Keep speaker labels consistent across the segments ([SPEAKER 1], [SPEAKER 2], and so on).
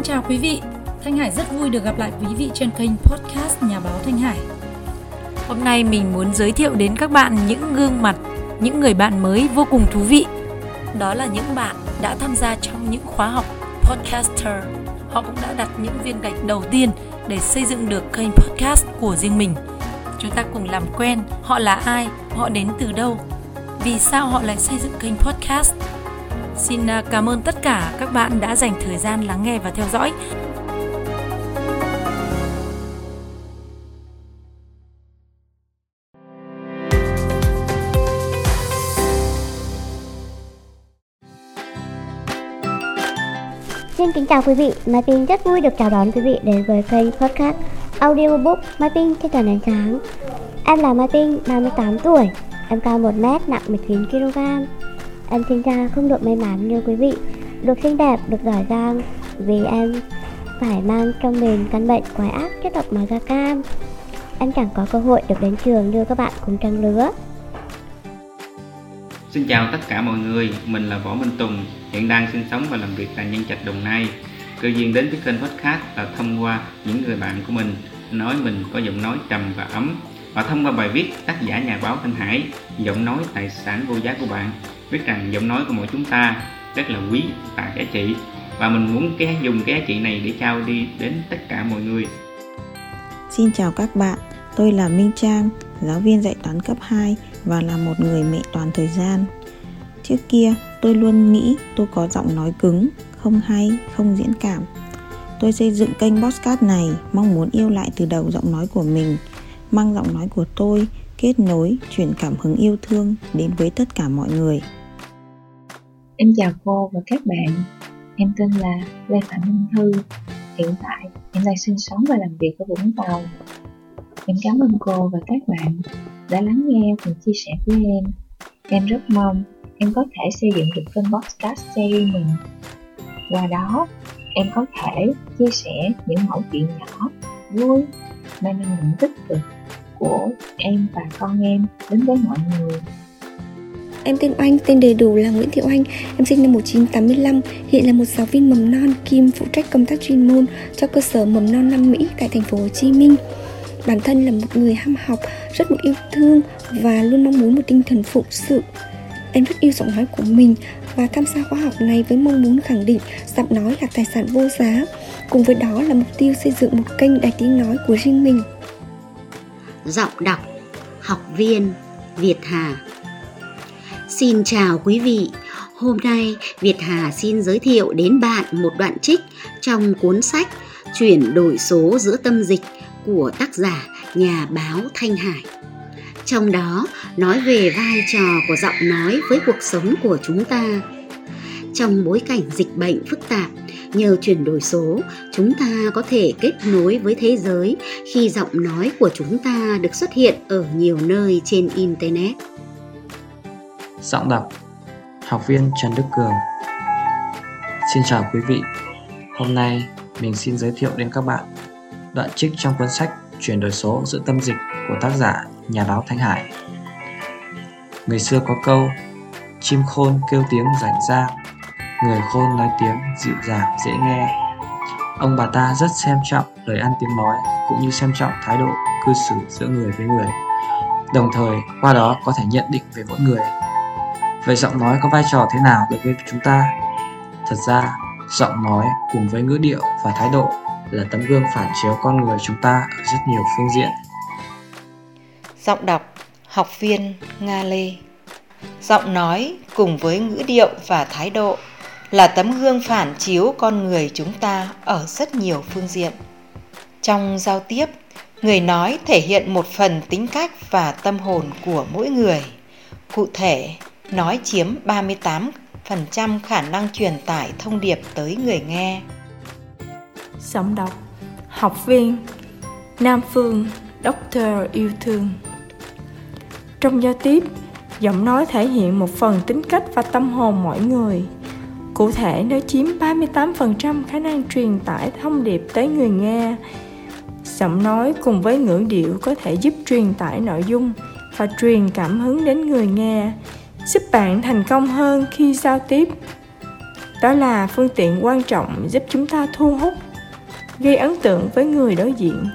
[SPEAKER 1] Xin chào quý vị, Thanh Hải rất vui được gặp lại quý vị trên kênh podcast Nhà báo Thanh Hải.
[SPEAKER 2] Hôm nay mình muốn giới thiệu đến các bạn những gương mặt, những người bạn mới vô cùng thú vị. Đó là những bạn đã tham gia trong những khóa học podcaster. Họ cũng đã đặt những viên gạch đầu tiên để xây dựng được kênh podcast của riêng mình. Chúng ta cùng làm quen, họ là ai, họ đến từ đâu, vì sao họ lại xây dựng kênh podcast. Xin à, cảm ơn tất cả các bạn đã dành thời gian lắng nghe và theo dõi.
[SPEAKER 3] Xin kính chào quý vị, Mai Pin rất vui được chào đón quý vị đến với kênh podcast Audiobook Mai Pin trên toàn ánh sáng. Em là Mai Pin, 38 tuổi, em cao 1m, nặng 19kg. Em sinh ra không được may mắn như quý vị, được xinh đẹp, được giỏi giang, vì em phải mang trong mình căn bệnh quái ác chất độc màu da cam. Em chẳng có cơ hội được đến trường như các bạn cùng trang lứa.
[SPEAKER 4] Xin chào tất cả mọi người, mình là Võ Minh Tùng, hiện đang sinh sống và làm việc tại Nhân Trạch Đồng Nai. Cơ duyên đến với kênh podcast là thông qua những người bạn của mình nói mình có giọng nói trầm và ấm và thông qua bài viết tác giả nhà báo Thanh Hải giọng nói tài sản vô giá của bạn biết rằng giọng nói của mỗi chúng ta rất là quý và giá trị và mình muốn cái dùng cái giá trị này để trao đi đến tất cả mọi người
[SPEAKER 5] Xin chào các bạn, tôi là Minh Trang, giáo viên dạy toán cấp 2 và là một người mẹ toàn thời gian. Trước kia, tôi luôn nghĩ tôi có giọng nói cứng, không hay, không diễn cảm. Tôi xây dựng kênh Bosscat này mong muốn yêu lại từ đầu giọng nói của mình, mang giọng nói của tôi kết nối, truyền cảm hứng yêu thương đến với tất cả mọi người.
[SPEAKER 6] Em chào cô và các bạn. Em tên là Lê Phạm Minh Thư. Hiện tại, em đang sinh sống và làm việc ở Vũng Tàu. Em cảm ơn cô và các bạn đã lắng nghe phần chia sẻ của em. Em rất mong em có thể xây dựng được kênh podcast series mình. Qua đó, em có thể chia sẻ những mẫu chuyện nhỏ, vui, mang năng lượng tích cực của em và con em đến với mọi người.
[SPEAKER 7] Em tên Oanh, tên đầy đủ là Nguyễn Thị Oanh, em sinh năm 1985, hiện là một giáo viên mầm non Kim phụ trách công tác chuyên môn cho cơ sở mầm non Nam Mỹ tại thành phố Hồ Chí Minh. Bản thân là một người ham học, rất một yêu thương và luôn mong muốn một tinh thần phụng sự. Em rất yêu giọng nói của mình và tham gia khóa học này với mong muốn khẳng định giọng nói là tài sản vô giá. Cùng với đó là mục tiêu xây dựng một kênh đài tiếng nói của riêng mình.
[SPEAKER 8] Giọng đọc Học viên Việt Hà Xin chào quý vị Hôm nay Việt Hà xin giới thiệu đến bạn một đoạn trích trong cuốn sách Chuyển đổi số giữa tâm dịch của tác giả nhà báo Thanh Hải. Trong đó nói về vai trò của giọng nói với cuộc sống của chúng ta. Trong bối cảnh dịch bệnh phức tạp, nhờ chuyển đổi số, chúng ta có thể kết nối với thế giới khi giọng nói của chúng ta được xuất hiện ở nhiều nơi trên internet.
[SPEAKER 9] Giọng đọc, Học viên Trần Đức Cường. Xin chào quý vị. Hôm nay mình xin giới thiệu đến các bạn đoạn trích trong cuốn sách Chuyển đổi số giữa tâm dịch của tác giả nhà báo Thanh Hải. Người xưa có câu, Chim khôn kêu tiếng rảnh rang Người khôn nói tiếng dịu dàng dễ nghe. Ông bà ta rất xem trọng lời ăn tiếng nói cũng như xem trọng thái độ cư xử giữa người với người. Đồng thời, qua đó có thể nhận định về mỗi người. Vậy giọng nói có vai trò thế nào đối với chúng ta? Thật ra, giọng nói cùng với ngữ điệu và thái độ là tấm gương phản chiếu con người chúng ta ở rất nhiều phương diện.
[SPEAKER 10] Giọng đọc Học viên Nga Lê Giọng nói cùng với ngữ điệu và thái độ là tấm gương phản chiếu con người chúng ta ở rất nhiều phương diện. Trong giao tiếp, người nói thể hiện một phần tính cách và tâm hồn của mỗi người. Cụ thể, nói chiếm 38% khả năng truyền tải thông điệp tới người nghe.
[SPEAKER 11] Giọng đọc Học viên Nam Phương Doctor yêu thương Trong giao tiếp, giọng nói thể hiện một phần tính cách và tâm hồn mỗi người. Cụ thể, nó chiếm 38% khả năng truyền tải thông điệp tới người nghe. Giọng nói cùng với ngữ điệu có thể giúp truyền tải nội dung và truyền cảm hứng đến người nghe, giúp bạn thành công hơn khi giao tiếp. Đó là phương tiện quan trọng giúp chúng ta thu hút, gây ấn tượng với người đối diện.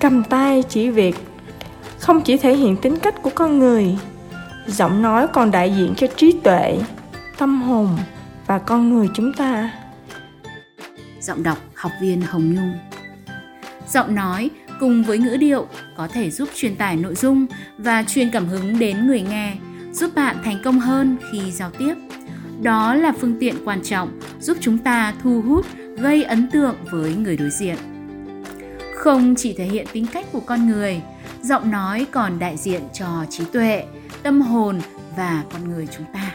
[SPEAKER 11] Cầm tay chỉ việc không chỉ thể hiện tính cách của con người, giọng nói còn đại diện cho trí tuệ, tâm hồn và con người chúng ta.
[SPEAKER 12] Giọng đọc học viên hồng nhung. Giọng nói cùng với ngữ điệu có thể giúp truyền tải nội dung và truyền cảm hứng đến người nghe giúp bạn thành công hơn khi giao tiếp. Đó là phương tiện quan trọng giúp chúng ta thu hút, gây ấn tượng với người đối diện. Không chỉ thể hiện tính cách của con người, giọng nói còn đại diện cho trí tuệ, tâm hồn và con người chúng ta.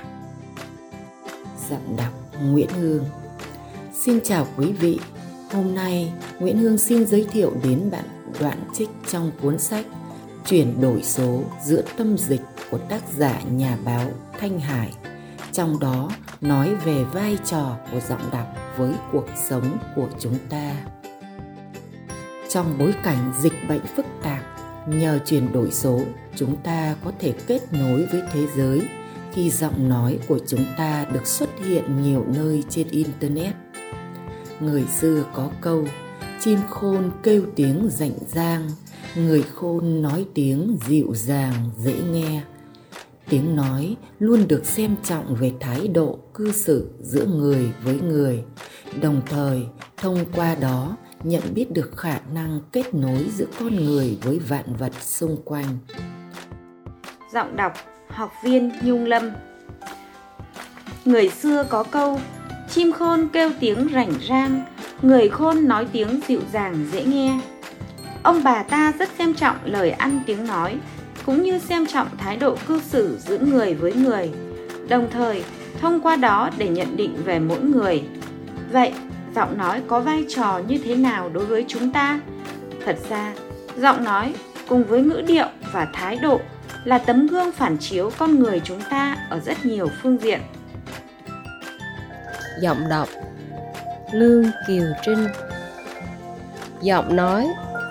[SPEAKER 13] Giọng đọc nguyễn hương. Xin chào quý vị. Hôm nay, nguyễn hương xin giới thiệu đến bạn đoạn trích trong cuốn sách chuyển đổi số giữa tâm dịch của tác giả nhà báo thanh hải. Trong đó, nói về vai trò của giọng đọc với cuộc sống của chúng ta. Trong bối cảnh dịch bệnh phức tạp, nhờ chuyển đổi số, chúng ta có thể kết nối với thế giới khi giọng nói của chúng ta được xuất hiện nhiều nơi trên internet. Người xưa có câu, chim khôn kêu tiếng rảnh rang, người khôn nói tiếng dịu dàng, dễ nghe tiếng nói luôn được xem trọng về thái độ, cư xử giữa người với người. Đồng thời, thông qua đó, nhận biết được khả năng kết nối giữa con người với vạn vật xung quanh.
[SPEAKER 14] Giọng đọc học viên nhung lâm. Người xưa có câu, chim khôn kêu tiếng rảnh rang, người khôn nói tiếng dịu dàng dễ nghe. Ông bà ta rất xem trọng lời ăn tiếng nói cũng như xem trọng thái độ cư xử giữa người với người, đồng thời thông qua đó để nhận định về mỗi người. Vậy, giọng nói có vai trò như thế nào đối với chúng ta? Thật ra, giọng nói cùng với ngữ điệu và thái độ là tấm gương phản chiếu con người chúng ta ở rất nhiều phương diện.
[SPEAKER 15] Giọng đọc lương kiều trinh. Giọng nói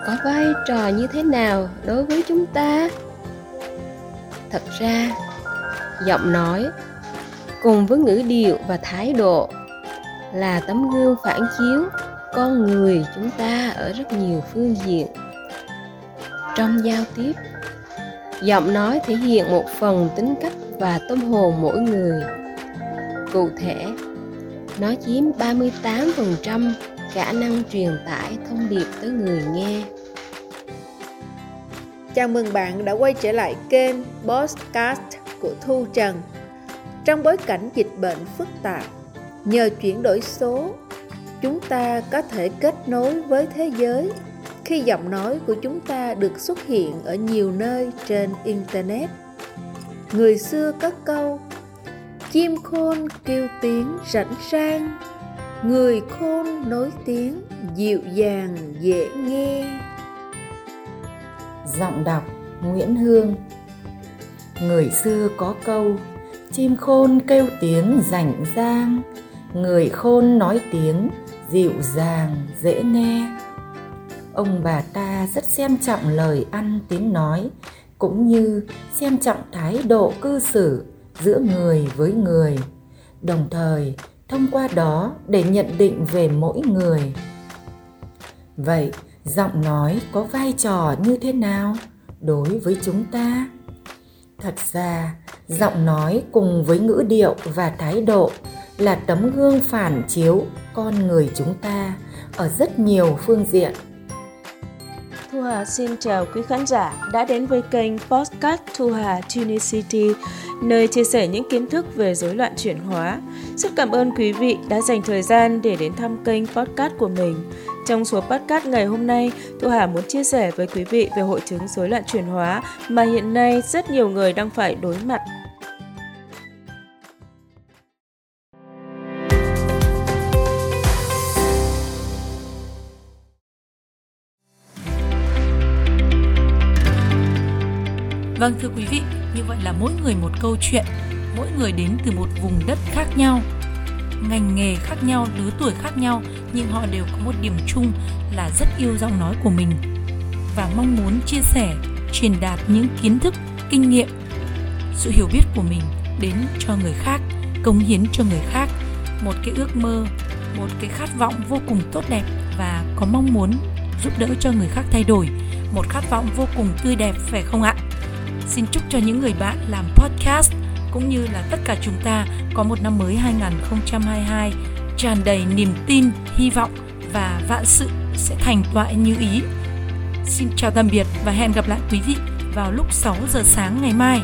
[SPEAKER 15] có vai trò như thế nào đối với chúng ta? Thật ra, giọng nói cùng với ngữ điệu và thái độ là tấm gương phản chiếu con người chúng ta ở rất nhiều phương diện. Trong giao tiếp, giọng nói thể hiện một phần tính cách và tâm hồn mỗi người. Cụ thể, nó chiếm 38% khả năng truyền tải thông điệp tới người nghe.
[SPEAKER 16] Chào mừng bạn đã quay trở lại kênh Podcast của Thu Trần. Trong bối cảnh dịch bệnh phức tạp, nhờ chuyển đổi số, chúng ta có thể kết nối với thế giới khi giọng nói của chúng ta được xuất hiện ở nhiều nơi trên internet. Người xưa có câu Chim khôn kêu tiếng rảnh rang, người khôn nói tiếng dịu dàng dễ nghe
[SPEAKER 13] giọng đọc Nguyễn Hương. Người xưa có câu, Chim khôn kêu tiếng rảnh rang, Người khôn nói tiếng dịu dàng, dễ nghe. Ông bà ta rất xem trọng lời ăn tiếng nói, Cũng như xem trọng thái độ cư xử giữa người với người. Đồng thời, thông qua đó để nhận định về mỗi người. Vậy giọng nói có vai trò như thế nào đối với chúng ta thật ra giọng nói cùng với ngữ điệu và thái độ là tấm gương phản chiếu con người chúng ta ở rất nhiều phương diện
[SPEAKER 11] Thu Hà xin chào quý khán giả đã đến với kênh Podcast Thu Hà Tunicity, nơi chia sẻ những kiến thức về rối loạn chuyển hóa. Rất cảm ơn quý vị đã dành thời gian để đến thăm kênh podcast của mình. Trong số podcast ngày hôm nay, Thu Hà muốn chia sẻ với quý vị về hội chứng rối loạn chuyển hóa mà hiện nay rất nhiều người đang phải đối mặt.
[SPEAKER 2] Vâng thưa quý vị, như vậy là mỗi người một câu chuyện, mỗi người đến từ một vùng đất khác nhau ngành nghề khác nhau, lứa tuổi khác nhau nhưng họ đều có một điểm chung là rất yêu giọng nói của mình và mong muốn chia sẻ, truyền đạt những kiến thức, kinh nghiệm, sự hiểu biết của mình đến cho người khác, cống hiến cho người khác. Một cái ước mơ một cái khát vọng vô cùng tốt đẹp và có mong muốn giúp đỡ cho người khác thay đổi. Một khát vọng vô cùng tươi đẹp phải không ạ? Xin chúc cho những người bạn làm podcast cũng như là tất cả chúng ta có một năm mới 2022 tràn đầy niềm tin, hy vọng và vạn sự sẽ thành toại như ý. Xin chào tạm biệt và hẹn gặp lại quý vị vào lúc 6 giờ sáng ngày mai.